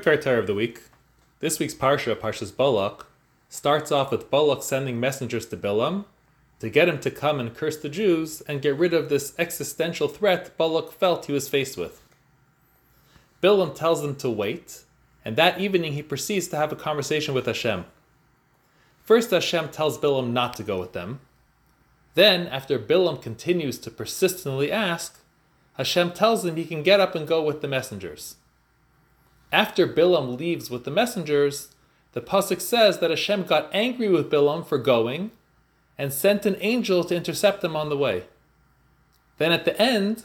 Quick Torah of the week. This week's Parsha, Parshas Balak, starts off with Balak sending messengers to Bilaam to get him to come and curse the Jews and get rid of this existential threat Balak felt he was faced with. Bilaam tells them to wait, and that evening he proceeds to have a conversation with Hashem. First, Hashem tells Bilaam not to go with them. Then, after Bilaam continues to persistently ask, Hashem tells him he can get up and go with the messengers. After Bilaam leaves with the messengers, the pasuk says that Hashem got angry with Bilaam for going and sent an angel to intercept him on the way. Then at the end,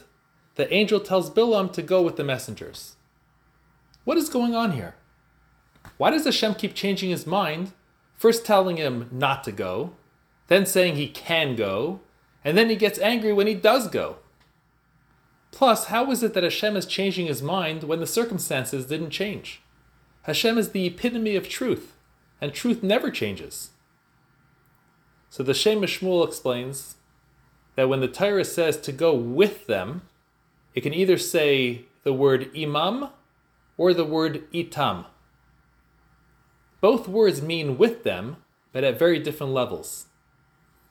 the angel tells Bilaam to go with the messengers. What is going on here? Why does Hashem keep changing his mind, first telling him not to go, then saying he can go, and then he gets angry when he does go? Plus, how is it that Hashem is changing his mind when the circumstances didn't change? Hashem is the epitome of truth, and truth never changes. So the Shem MiShmuel explains that when the Torah says to go with them, it can either say the word imam or the word itam. Both words mean with them, but at very different levels.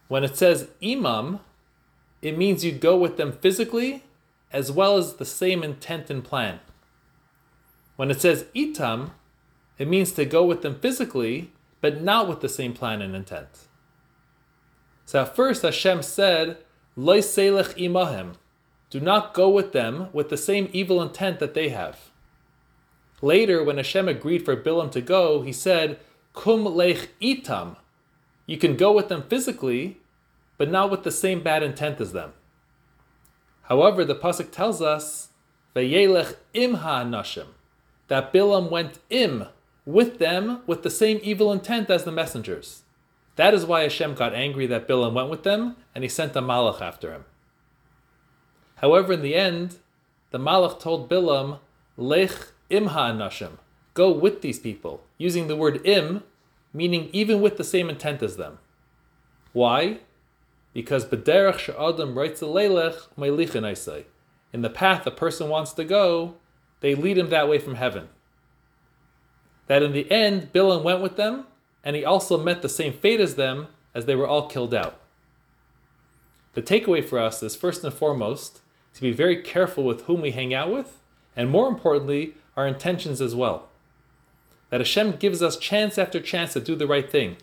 When it says imam, it means you go with them physically as well as the same intent and plan. When it says itam, it means to go with them physically, but not with the same plan and intent. So at first Hashem said, Loi selech imahem, do not go with them with the same evil intent that they have. Later, when Hashem agreed for Bilaam to go, he said, Kum lech itam, you can go with them physically, but not with the same bad intent as them. However, the pasuk tells us, "Vayelech imha nashim," that Bilaam went im with them with the same evil intent as the messengers. That is why Hashem got angry that Bilaam went with them, and he sent a malach after him. However, in the end, the malach told Bilaam, "Lech im ha'anashim," go with these people, using the word im, meaning even with the same intent as them. Why? Because b'derech she'adam rotzeh leilech me'lichin In the path a person wants to go, they lead him that way from heaven. That in the end, Bilaam went with them, and he also met the same fate as them, as they were all killed out. The takeaway for us is first and foremost to be very careful with whom we hang out with, and more importantly, our intentions as well. That Hashem gives us chance after chance to do the right thing.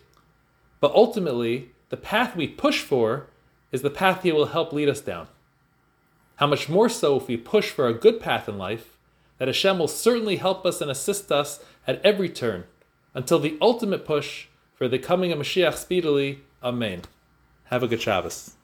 But ultimately, the path we push for is the path He will help lead us down. How much more so if we push for a good path in life, that Hashem will certainly help us and assist us at every turn, until the ultimate push for the coming of Mashiach speedily. Amen. Have a good Shabbos.